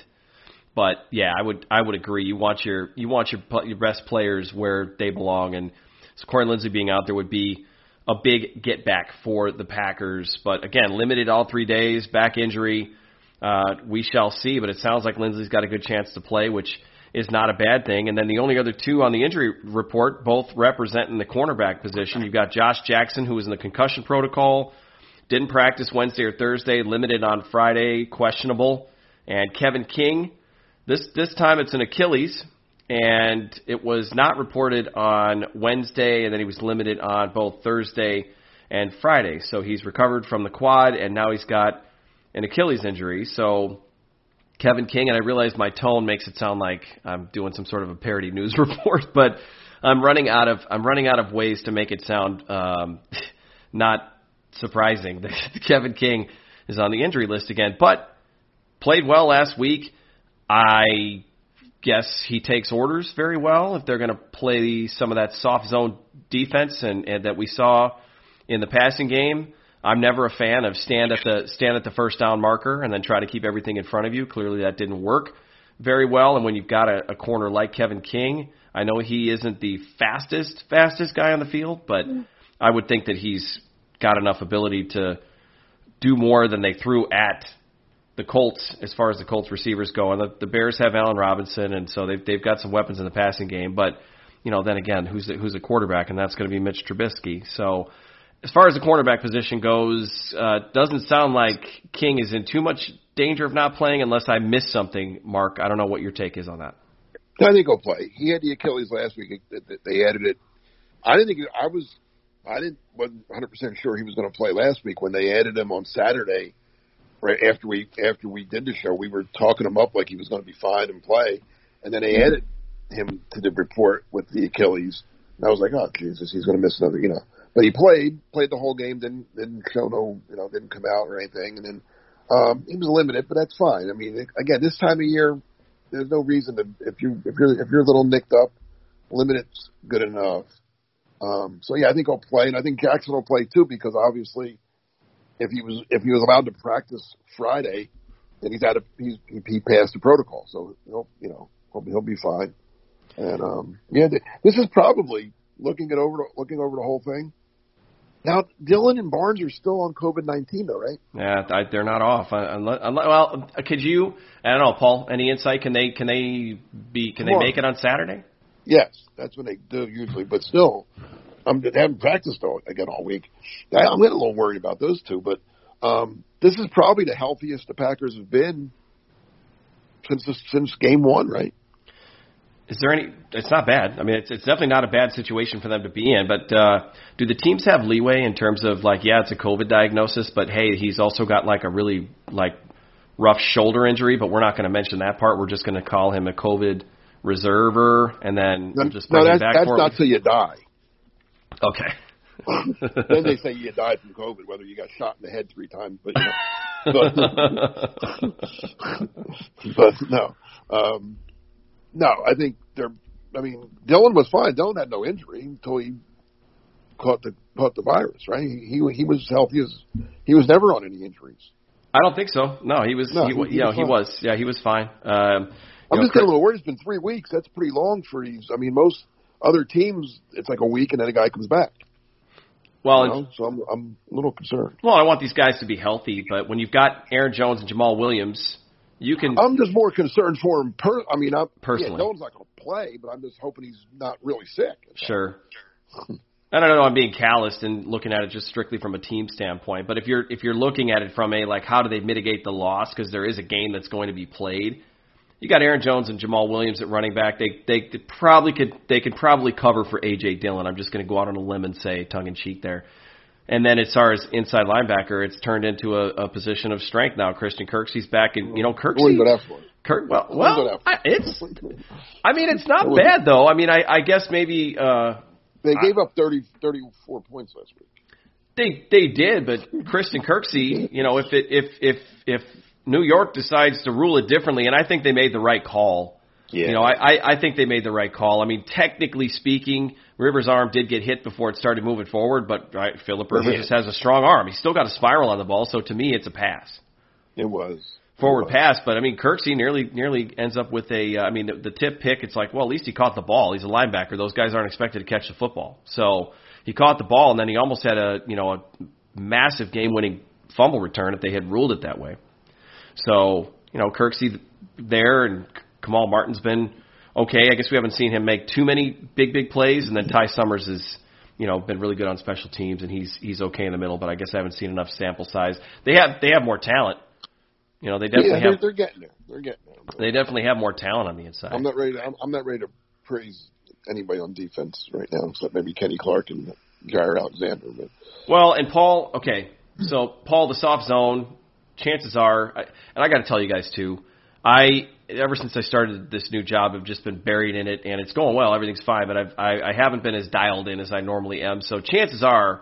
But yeah, I would I would agree. You want your you want your your best players where they belong, and so Corey Linsley being out there would be a big get back for the Packers. But again, limited all three days, back injury. Uh, we shall see, but it sounds like Linsley's got a good chance to play, which is not a bad thing. And then the only other two on the injury report, both representing the cornerback position. You've got Josh Jackson, who was in the concussion protocol, didn't practice Wednesday or Thursday, limited on Friday, questionable, and Kevin King. This this time it's an Achilles, and it was not reported on Wednesday, and then he was limited on both Thursday and Friday. So he's recovered from the quad, and now he's got an Achilles injury. So Kevin King, and I realize my tone makes it sound like I'm doing some sort of a parody news report, but I'm running out of I'm running out of ways to make it sound um, not surprising that Kevin King is on the injury list again, but played well last week. I guess he takes orders very well if they're going to play some of that soft zone defense and, and that we saw in the passing game. I'm never a fan of stand at the stand at the first down marker and then try to keep everything in front of you. Clearly that didn't work very well. And when you've got a, a corner like Kevin King, I know he isn't the fastest fastest guy on the field, but mm. I would think that he's got enough ability to do more than they threw at the Colts as far as the Colts receivers go. And the, the Bears have Allen Robinson, and so they've they've got some weapons in the passing game. But you know, then again, who's the, who's a quarterback, and that's going to be Mitch Trubisky. So as far as the cornerback position goes, uh, doesn't sound like King is in too much danger of not playing unless I missed something. Mark, I don't know what your take is on that. I think he'll play. He had the Achilles last week. They added it. I didn't think I was. I didn't wasn't 100 percent sure he was going to play last week when they added him on Saturday. Right after we after we did the show, we were talking him up like he was going to be fine and play, and then they added him to the report with the Achilles. And I was like, oh Jesus, he's going to miss another, you know. But he played, played the whole game, didn't didn't show no, you know, didn't come out or anything, and then um, he was limited, but that's fine. I mean, again, this time of year, there's no reason to if you if you're if you're a little nicked up, limited's good enough. Um, so yeah, I think I'll play, and I think Jackson will play too because obviously, if he was if he was allowed to practice Friday, then he's had a he's, he passed the protocol, so he'll you know he'll be, he'll be fine. And um, yeah, this is probably looking at over looking over the whole thing. Now, Dillon and Barnes are still on COVID nineteen, though, right? Yeah, I, they're not off. Unless, unless, well, could you? I don't know, Paul. Any insight? Can they? Can they be? Can they make it on Saturday? Yes, that's when they do usually. But still, I'm they haven't practiced all, again all week. I, I'm getting a little worried about those two. But um, this is probably the healthiest the Packers have been since since game one, right? Is there any? It's not bad. I mean, it's it's definitely not a bad situation for them to be in. But uh, do the teams have leeway in terms of like, yeah, it's a COVID diagnosis, but hey, he's also got like a really like rough shoulder injury, but we're not going to mention that part. We're just going to call him a COVID reserver, and then we'll just bring no, him that's, back that's for not till you die. Okay. then they say you died from COVID, whether you got shot in the head three times, but you know, but, but no. Um, no, I think they're. I mean, Dillon was fine. Dillon had no injury until he caught the caught the virus. Right? He he, he was healthy as he was never on any injuries. I don't think so. No, he was. No, he, he- he was he was. Yeah, he was fine. Um, I'm know, just getting a little worried. It's been three weeks. That's pretty long for these. I mean, most other teams, it's like a week and then a guy comes back. well, You know? So I'm I'm a little concerned. well, I want these guys to be healthy, but when you've got Aaron Jones and Jamaal Williams, you can. I'm just more concerned for him. Per, I mean, I'm, Personally. yeah, Dillon's not going to play, but I'm just hoping he's not really sick. Sure. I don't know. I'm being calloused and looking at it just strictly from a team standpoint. But if you're if you're looking at it from a like how do they mitigate the loss because there is a game that's going to be played. You got Aaron Jones and Jamaal Williams at running back. They they could probably could they could probably cover for AJ Dillon. I'm just going to go out on a limb and say tongue in cheek there. And then as far as inside linebacker, it's turned into a, a position of strength now. Christian Kirksey's back, and you know Kirksey. What do you go for? Kirk, well, What do you well, I, it's. I mean, it's not bad though. I mean, I, I guess maybe uh, They gave up 30, 34 points last week. they they did, but Christian Kirksey, you know, if it if if if New York decides to rule it differently, and I think they made the right call. Yeah. You know, I, I I think they made the right call. I mean, technically speaking, Rivers' arm did get hit before it started moving forward, but right, Philip Rivers just has a strong arm. He's still got a spiral on the ball, so to me, it's a pass. It was forward It was. pass. But I mean, Kirksey nearly nearly ends up with a. Uh, I mean, the, the tip pick. It's like, well, at least he caught the ball. He's a linebacker. Those guys aren't expected to catch the football. So he caught the ball, and then he almost had a you know a massive game-winning fumble return if they had ruled it that way. So you know, Kirksey there, and Kamal Martin's been okay. I guess we haven't seen him make too many big big plays, and then Ty Summers is. You know, been really good on special teams, and he's he's okay in the middle. But I guess I haven't seen enough sample size. They have they have more talent. You know, they definitely yeah, they're, have they're getting there. They're getting there. they definitely have more talent on the inside. I'm not ready. To, I'm, I'm not ready to praise anybody on defense right now, except maybe Kenny Clark and Jaire Alexander. But Well, and Paul, okay, so Paul, the soft zone, chances are, I- and I got to tell you guys too, I ever since I started this new job, I've just been buried in it, and it's going well. Everything's fine, but I've, I, I haven't been as dialed in as I normally am. So chances are,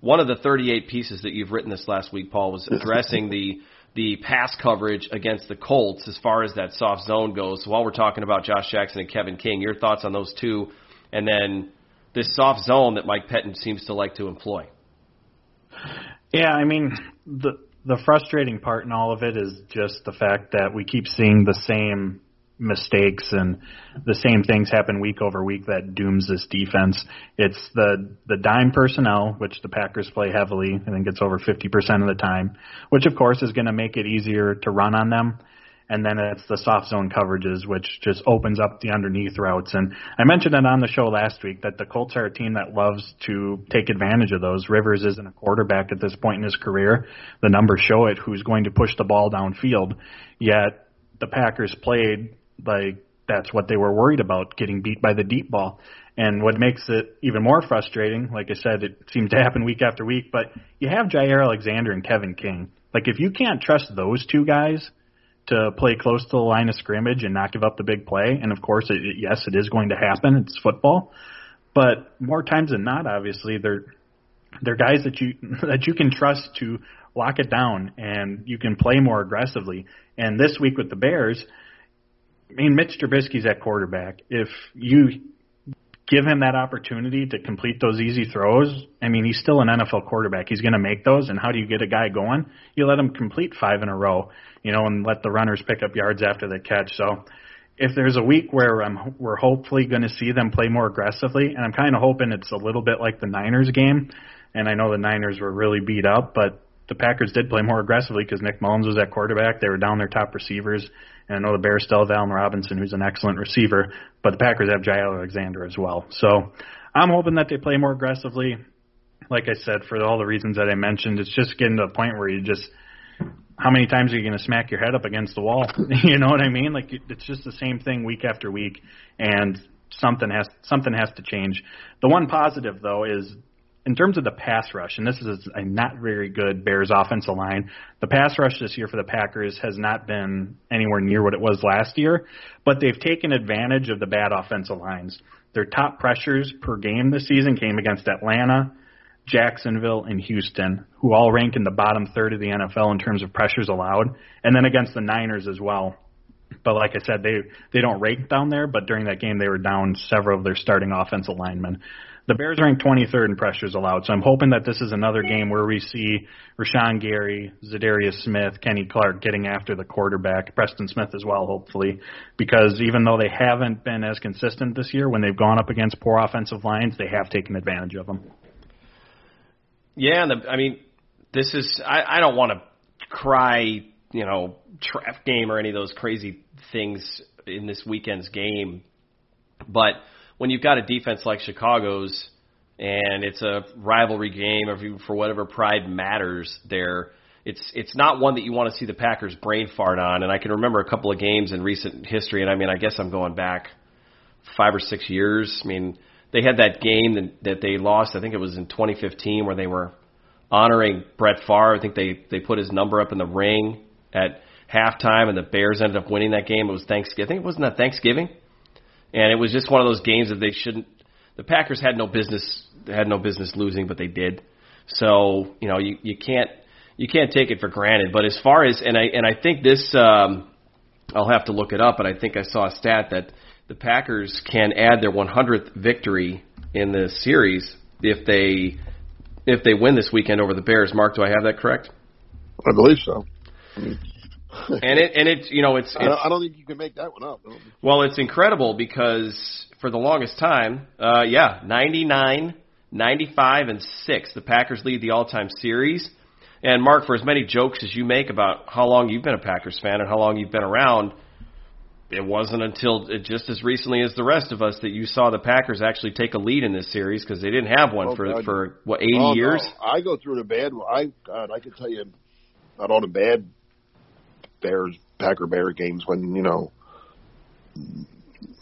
one of the 38 pieces that you've written this last week, Paul, was addressing the the pass coverage against the Colts as far as that soft zone goes. So while we're talking about Josh Jackson and Kevin King, your thoughts on those two, and then this soft zone that Mike Pettine seems to like to employ. Yeah, I mean the the frustrating part in all of it is just the fact that we keep seeing the same mistakes and the same things happen week over week that dooms this defense. It's the the dime personnel, which the Packers play heavily. I think it's over 50% of the time, which of course is going to make it easier to run on them and then it's the soft zone coverages, which just opens up the underneath routes. And I mentioned it on the show last week that the Colts are a team that loves to take advantage of those. Rivers isn't a quarterback at this point in his career. The numbers show it, who's going to push the ball downfield. Yet the Packers played like that's what they were worried about, getting beat by the deep ball. And what makes it even more frustrating, like I said, it seems to happen week after week, but you have Jaire Alexander and Kevin King. Like if you can't trust those two guys to play close to the line of scrimmage and not give up the big play. And of course, it, yes, it is going to happen. It's football, but more times than not, obviously, they're they're guys that you that you can trust to lock it down and you can play more aggressively. And this week with the Bears, I mean, Mitch Trubisky's at quarterback. If you give him that opportunity to complete those easy throws, I mean, he's still an NFL quarterback. He's going to make those. And how do you get a guy going? You let him complete five in a row you know, and let the runners pick up yards after the catch. So if there's a week where I'm, we're hopefully going to see them play more aggressively, and I'm kind of hoping it's a little bit like the Niners game, and I know the Niners were really beat up, but the Packers did play more aggressively because Nick Mullens was at quarterback. They were down their top receivers, and I know the Bears still have Allen Robinson, who's an excellent receiver, but the Packers have Jaire Alexander as well. So I'm hoping that they play more aggressively. Like I said, for all the reasons that I mentioned, it's just getting to a point where you just – how many times are you going to smack your head up against the wall? you know what I mean? Like it's just the same thing week after week, and something has something has to change. The one positive though is in terms of the pass rush, and this is a not very good Bears offensive line. The pass rush this year for the Packers has not been anywhere near what it was last year, but they've taken advantage of the bad offensive lines. Their top pressures per game this season came against Atlanta, Jacksonville, and Houston, who all rank in the bottom third of the NFL in terms of pressures allowed, and then against the Niners as well. But like I said, they they don't rank down there. But during that game, they were down several of their starting offensive linemen. The Bears rank 23rd in pressures allowed, so I'm hoping that this is another game where we see Rashan Gary, Za'Darius Smith, Kenny Clark getting after the quarterback, Preston Smith as well, hopefully, because even though they haven't been as consistent this year, when they've gone up against poor offensive lines, they have taken advantage of them. Yeah, and the, I mean, this is I, I don't want to cry, you know, trap game or any of those crazy things in this weekend's game, but when you've got a defense like Chicago's and it's a rivalry game, or for whatever pride matters there, it's it's not one that you want to see the Packers brain fart on. And I can remember a couple of games in recent history, and I mean, I guess I'm going back five or six years. I mean, they had that game that, that they lost. I think it was in 2015 where they were honoring Brett Favre. I think they they put his number up in the ring at halftime, and the Bears ended up winning that game. It was Thanksgiving. I think it wasn't that Thanksgiving, and it was just one of those games that they shouldn't. The Packers had no business had no business losing, but they did. So you know you you can't you can't take it for granted. But as far as and I and I think this um, I'll have to look it up, but I think I saw a stat that the Packers can add their 100th victory in the series if they if they win this weekend over the Bears. Mark, do I have that correct? I believe so. and it and it's you know it's, it's I, don't, I don't think you can make that one up. Well, it's incredible because for the longest time, uh, yeah, 99, 95, and six, the Packers lead the all-time series. And Mark, for as many jokes as you make about how long you've been a Packers fan and how long you've been around, it wasn't until just as recently as the rest of us that you saw the Packers actually take a lead in this series because they didn't have one oh, for God. for what eighty oh, years. No. I go through the bad. I God, I can tell you not all the bad Bears Packer Bear games when you know,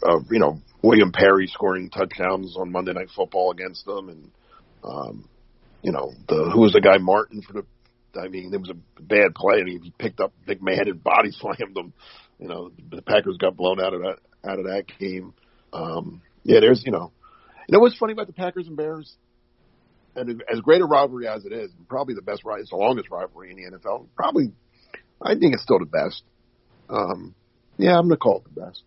uh, you know William Perry scoring touchdowns on Monday Night Football against them, and um, you know the who was the guy Martin for the I mean, it was a bad play. Mean, he picked up big man and body slammed them. You know, the Packers got blown out of that out of that game. Um, yeah, there's you know, you know what's funny about the Packers and Bears, and as great a rivalry as it is, probably the best, it's the longest rivalry in the NFL. Probably, I think it's still the best. Um, yeah, I'm gonna call it the best.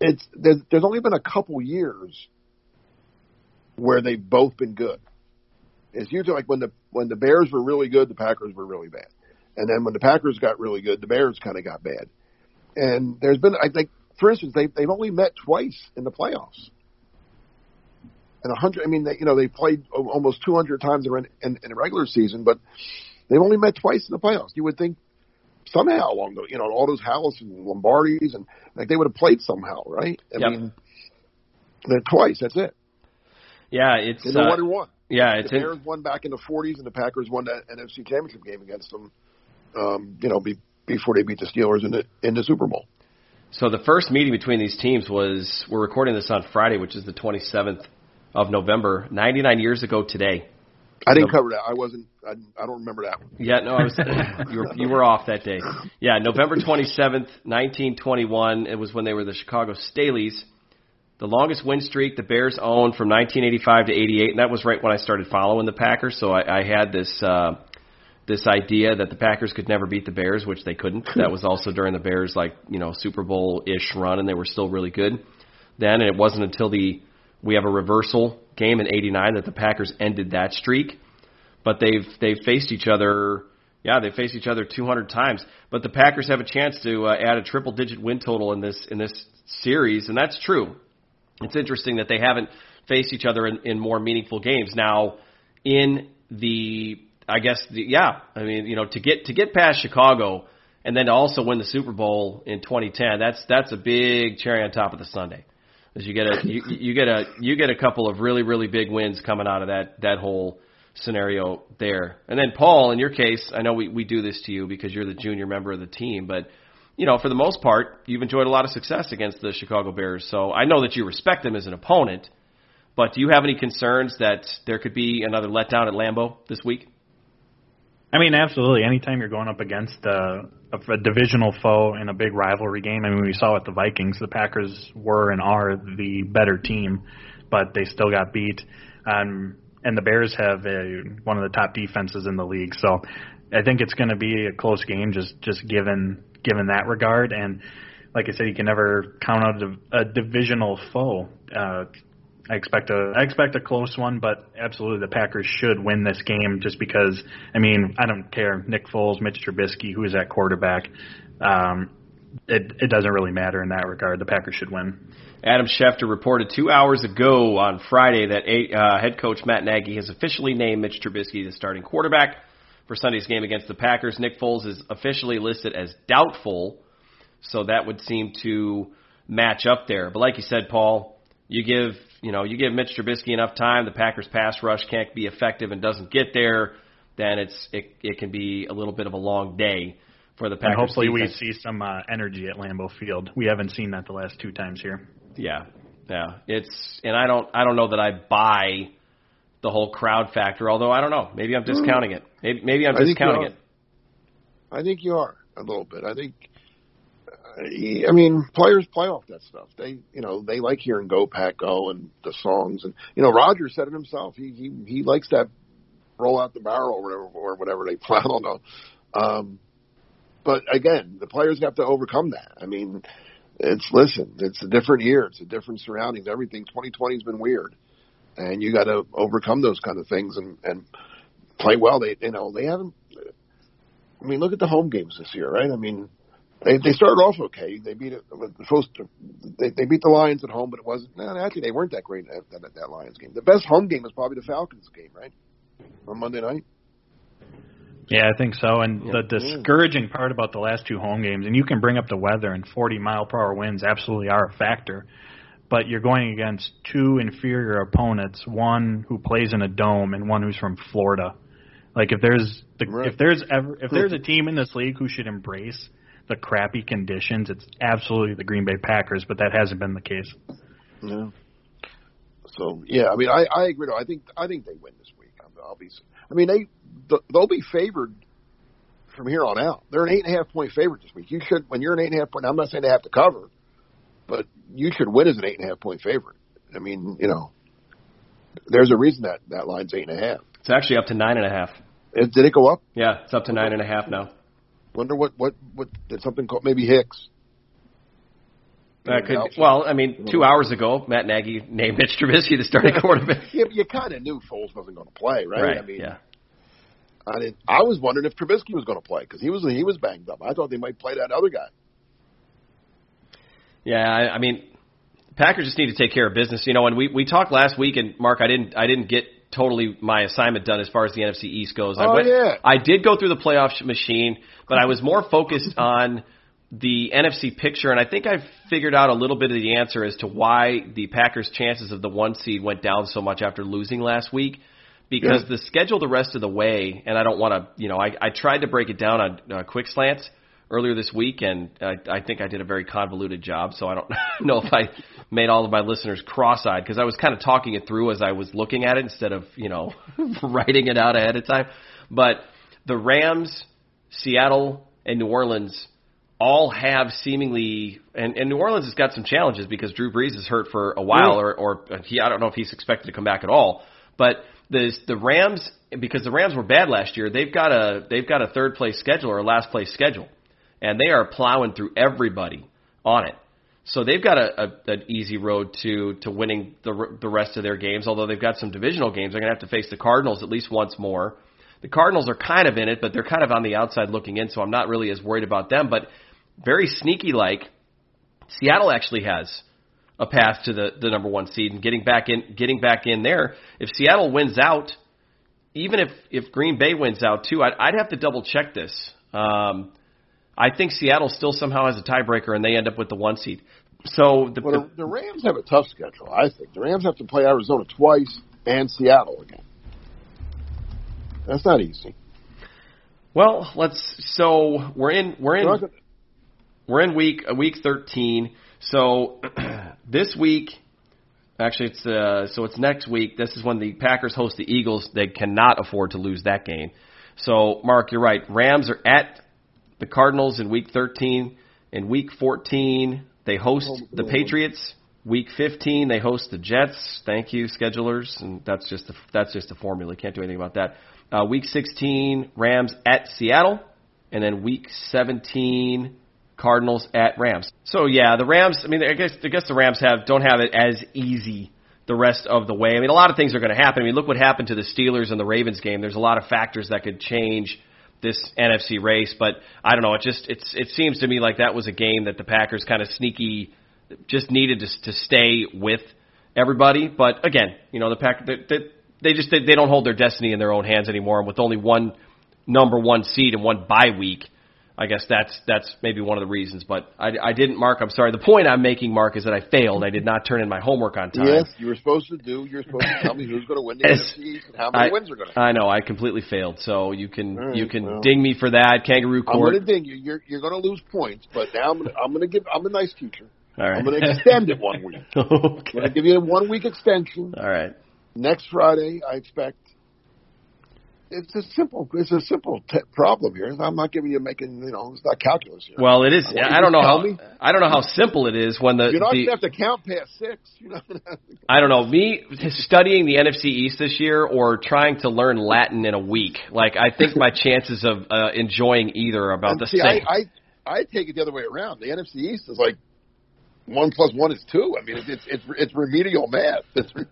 It's there's, there's only been a couple years where they've both been good. It's usually like when the when the Bears were really good, the Packers were really bad, and then when the Packers got really good, the Bears kind of got bad. And there's been, I think, for instance, they they've only met twice in the playoffs. And a hundred, I mean, they, you know, they played almost 200 times in, in, in a regular season, but they've only met twice in the playoffs. You would think somehow along the, you know, all those Halas and Lombardis and like they would have played somehow, right? I Yep. mean, they're twice. That's it. Yeah, it's know uh, what who won. yeah, the it's in, Bears won back in the 40s, and the Packers won that NFC Championship game against them. Um, you know, be, before they beat the Steelers in the in the Super Bowl. So the first meeting between these teams was we're recording this on Friday, which is the 27th of November, 99 years ago today. I didn't No. cover that. I wasn't. I, I don't remember that one. Yeah, no, I was you were you were off that day. Yeah, November 27th, 1921. It was when they were the Chicago Staleys. The longest win streak the Bears owned from 1985 to 88, and that was right when I started following the Packers. So I, I had this uh, this idea that the Packers could never beat the Bears, which they couldn't. That was also during the Bears like you know Super Bowl ish run, and they were still really good then. And it wasn't until the we have a reversal game in '89 that the Packers ended that streak. But they've they've faced each other. Yeah, they faced each other 200 times. But the Packers have a chance to uh, add a triple digit win total in this in this series, and that's true. It's interesting that they haven't faced each other in, in more meaningful games. Now, in the, I guess, the, yeah, I mean, you know, to get to get past Chicago and then to also win the Super Bowl in 2010, that's that's a big cherry on top of the Sunday. As you get a you, you get a you get a couple of really really big wins coming out of that that whole scenario there. And then Paul, in your case, I know we we do this to you because you're the junior member of the team, but you know, for the most part, you've enjoyed a lot of success against the Chicago Bears. So I know that you respect them as an opponent, but do you have any concerns that there could be another letdown at Lambeau this week? I mean, absolutely. Anytime you're going up against a, a, a divisional foe in a big rivalry game, I mean, we saw with the Vikings, the Packers were and are the better team, but they still got beat. Um, and the Bears have a, one of the top defenses in the league, so I think it's going to be a close game, just just given given that regard. And like I said, you can never count out a, a divisional foe. Uh, I expect a I expect a close one, but absolutely the Packers should win this game just because I mean I don't care Nick Foles, Mitch Trubisky, who is at quarterback. Um, it it doesn't really matter in that regard. The Packers should win. Adam Schefter reported two hours ago on Friday that a, uh, head coach Matt Nagy has officially named Mitch Trubisky the starting quarterback for Sunday's game against the Packers. Nick Foles is officially listed as doubtful, so that would seem to match up there. But like you said, Paul, you give you know you give Mitch Trubisky enough time, the Packers pass rush can't be effective and doesn't get there, then it's it it can be a little bit of a long day for the Packers. and hopefully defense. we see some uh, energy at Lambeau Field. We haven't seen that the last two times here. Yeah, yeah. It's and I don't I don't know that I buy the whole crowd factor. Although I don't know, maybe I'm discounting it. Maybe maybe I'm I discounting it. I think you are a little bit. I think. I mean, players play off that stuff. They, you know, they like hearing "Go Pack Go" and the songs, and you know, Roger said it himself. He he he likes that roll out the barrel or whatever or whatever they play. I don't know. Um, but again, the players have to overcome that. I mean, it's listen, it's a different year, it's a different surroundings. Everything 2020 has been weird, and you got to overcome those kind of things and and play well. They, you know, they haven't. I mean, look at the home games this year, right? I mean, they they started off okay. They beat it. the Supposed to, they they beat the Lions at home, but it wasn't. No, actually, they weren't that great at that, that Lions game. The best home game was probably the Falcons game, right? On Monday night. Yeah, I think so. And Yeah. the discouraging part about the last two home games, and you can bring up the weather and 40 mile per hour winds absolutely are a factor, but you're going against two inferior opponents, one who plays in a dome and one who's from Florida. Like if there's the, Right. if there's ever if there's a team in this league who should embrace the crappy conditions, it's absolutely the Green Bay Packers, but that hasn't been the case. Yeah. So yeah, I mean, I I agree. though. I think I think they win this week. I'm, I'll be. I mean, they they'll be favored from here on out. They're an eight and a half point favorite this week. You should, when you're an eight and a half point. I'm not saying they have to cover, but you should win as an eight and a half point favorite. I mean, you know, there's a reason that that line's eight and a half. It's actually up to nine and a half. It, did it go up? Yeah, it's up to nine and a half now. Wonder what what what did something called maybe Hicks. That could, well, I mean, two hours ago, Matt Nagy named Mitch Trubisky the starting quarterback. yeah, you kind of knew Foles wasn't going to play, right? Right. I mean, yeah. I didn't, I was wondering if Trubisky was going to play because he was he was banged up. I thought they might play that other guy. Yeah, I, I mean, Packers just need to take care of business, you know. And we we talked last week, and Mark, I didn't I didn't get totally my assignment done as far as the NFC East goes. I Oh, went, yeah. I did go through the playoff machine, but I was more focused on the NFC picture, and I think I've figured out a little bit of the answer as to why the Packers' chances of the one seed went down so much after losing last week. Because the schedule the rest of the way, and I don't want to, you know, I, I tried to break it down on uh, quick slants earlier this week, and I, I think I did a very convoluted job. So I don't know if I made all of my listeners cross-eyed because I was kind of talking it through as I was looking at it instead of, you know, writing it out ahead of time. But the Rams, Seattle, and New Orleans all have seemingly, and, and New Orleans has got some challenges because Drew Brees is hurt for a while, or, or he, I don't know if he's expected to come back at all. But the the Rams, because the Rams were bad last year, they've got a they've got a third place schedule or a last place schedule, and they are plowing through everybody on it. So they've got a, a an easy road to to winning the the rest of their games. Although they've got some divisional games, they're going to have to face the Cardinals at least once more. The Cardinals are kind of in it, but they're kind of on the outside looking in, so I'm not really as worried about them. But very sneaky like, Seattle actually has a path to the, the number one seed and getting back in getting back in there. If Seattle wins out, even if if Green Bay wins out too, I'd, I'd have to double check this. Um, I think Seattle still somehow has a tiebreaker and they end up with the one seed. So the, Well, the, the Rams have a tough schedule. I think the Rams have to play Arizona twice and Seattle again. That's not easy. well, let's. So we're in we're in gonna- we're in week uh, week 13. So this week, actually, it's uh, so it's next week. This is when the Packers host the Eagles. They cannot afford to lose that game. So, Mark, you're right. Rams are at the Cardinals in week 13. In week 14, they host the Patriots. Week 15, they host the Jets. Thank you, schedulers. And that's just a, that's just a formula. Can't do anything about that. Uh, week 16, Rams at Seattle, and then week 17, Cardinals at Rams. So yeah, the Rams. I mean, I guess I guess the Rams have don't have it as easy the rest of the way. I mean, a lot of things are going to happen. I mean, look what happened to the Steelers and the Ravens game. There's a lot of factors that could change this NFC race, but I don't know. It just it's it seems to me like that was a game that the Packers kind of sneaky just needed to to stay with everybody. But again, you know, the Pack they, they, they just they, they don't hold their destiny in their own hands anymore. And with only one number one seed and one bye week, I guess that's that's maybe one of the reasons. But I, I didn't, Mark. I'm sorry. The point I'm making, Mark, is that I failed. I did not turn in my homework on time. Yes, you were supposed to do. You're supposed to tell me who's going to win the. NFC East and how many I, wins are going to. I know I completely failed. So you can right, you can well. ding me for that. Kangaroo court. I'm going to ding you. You're you're going to lose points, but now I'm going to I'm going to give. I'm a nice teacher. All right. I'm going to extend it one week. I'm going okay. to give you a one week extension. All right. Next Friday, I expect. It's a simple. It's a simple t- problem here. I'm not giving you making. You know, it's not calculus here. Well, it is. Don't I don't know how. me? I don't know how simple it is when the, You're not the have to count past six. You're not going to have to. I don't know. Me studying the NFC East this year or trying to learn Latin in a week. Like I think my chances of uh, enjoying either are about And the see, same. I, I I take it the other way around. The NFC East is like one plus one is two. I mean, it's it's it's, it's remedial math.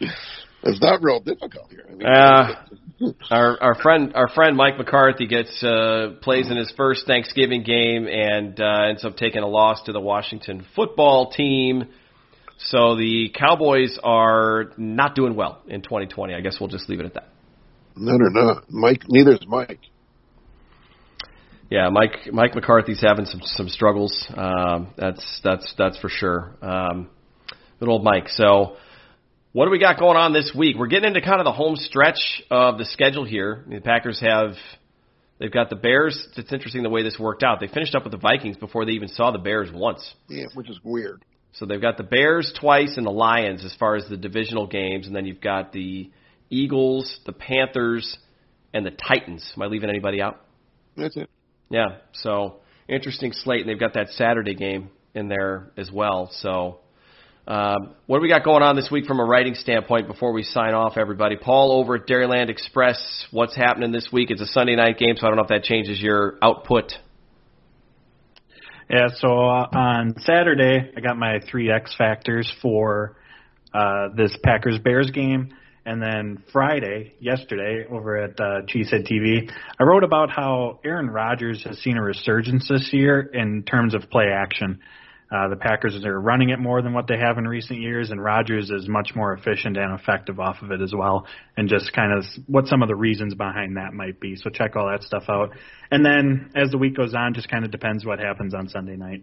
It's, it's not real difficult here. I mean, Uh, our our friend our friend Mike McCarthy gets uh, plays in his first Thanksgiving game and uh, ends up taking a loss to the Washington football team. So the Cowboys are not doing well in 2020. I guess we'll just leave it at that. no, they're not. Mike, neither is Mike. Yeah, Mike Mike McCarthy's having some some struggles. Um, that's that's that's for sure. Um, good old Mike. So, what do we got going on this week? We're getting into kind of the home stretch of the schedule here. The Packers have they've got the Bears. It's interesting the way this worked out. They finished up with the Vikings before they even saw the Bears once. Yeah, which is weird. So they've got the Bears twice and the Lions as far as the divisional games, and then you've got the Eagles, the Panthers, and the Titans. Am I leaving anybody out? That's it. Yeah. So interesting slate, and they've got that Saturday game in there as well. So. Um, what do we got going on this week from a writing standpoint before we sign off, everybody? Paul over at Dairyland Express, what's happening this week? It's a Sunday night game, so I don't know if that changes your output. Yeah, so uh, on Saturday, I got my three X factors for uh, this Packers Bears game. And then Friday, yesterday, over at uh, Cheesehead TV, I wrote about how Aaron Rodgers has seen a resurgence this year in terms of play action. Uh, the Packers are running it more than what they have in recent years, and Rodgers is much more efficient and effective off of it as well. And just kind of what some of the reasons behind that might be. So check all that stuff out. And then as the week goes on, just kind of depends what happens on Sunday night.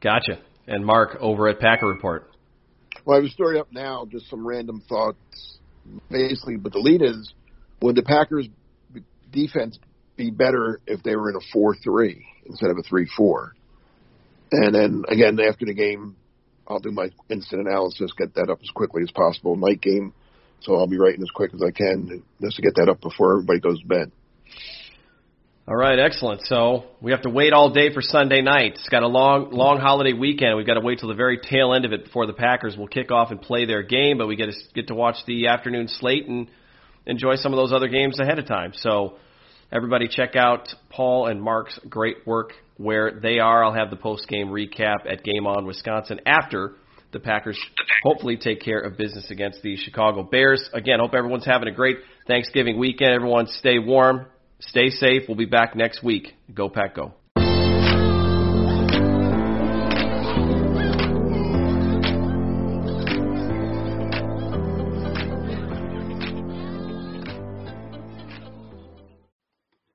Gotcha. And Mark over at Packer Report. Well, I have a story up now, just some random thoughts. Basically, but the lead is would the Packers defense be better if they were in a 4 3 instead of a 3 4? And then again, after the game, I'll do my instant analysis, get that up as quickly as possible. Night game, so I'll be writing as quick as I can just to get that up before everybody goes to bed. All right, excellent. So we have to wait all day for Sunday night. It's got a long, long holiday weekend. We've got to wait till the very tail end of it before the Packers will kick off and play their game. But we get to get to watch the afternoon slate and enjoy some of those other games ahead of time. So everybody, check out Paul and Mark's great work where they are. I'll have the post game recap at Game On Wisconsin after the Packers hopefully take care of business against the Chicago Bears. Again, hope everyone's having a great Thanksgiving weekend. Everyone stay warm, stay safe. We'll be back next week. Go Pack Go.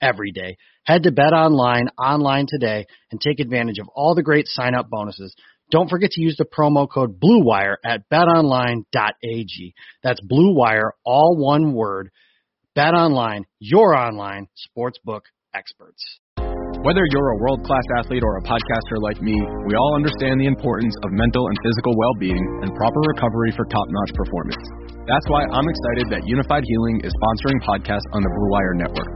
every day. Head to Bet Online online today and take advantage of all the great sign up bonuses. Don't forget to use the promo code BLUEWIRE at betonline.ag. That's Blue Wire, all one word. Bet Online, your online sportsbook experts. Whether you're a world class athlete or a podcaster like me, we all understand the importance of mental and physical well being and proper recovery for top notch performance. That's why I'm excited that Unifyd Healing is sponsoring podcasts on the Blue Wire Network.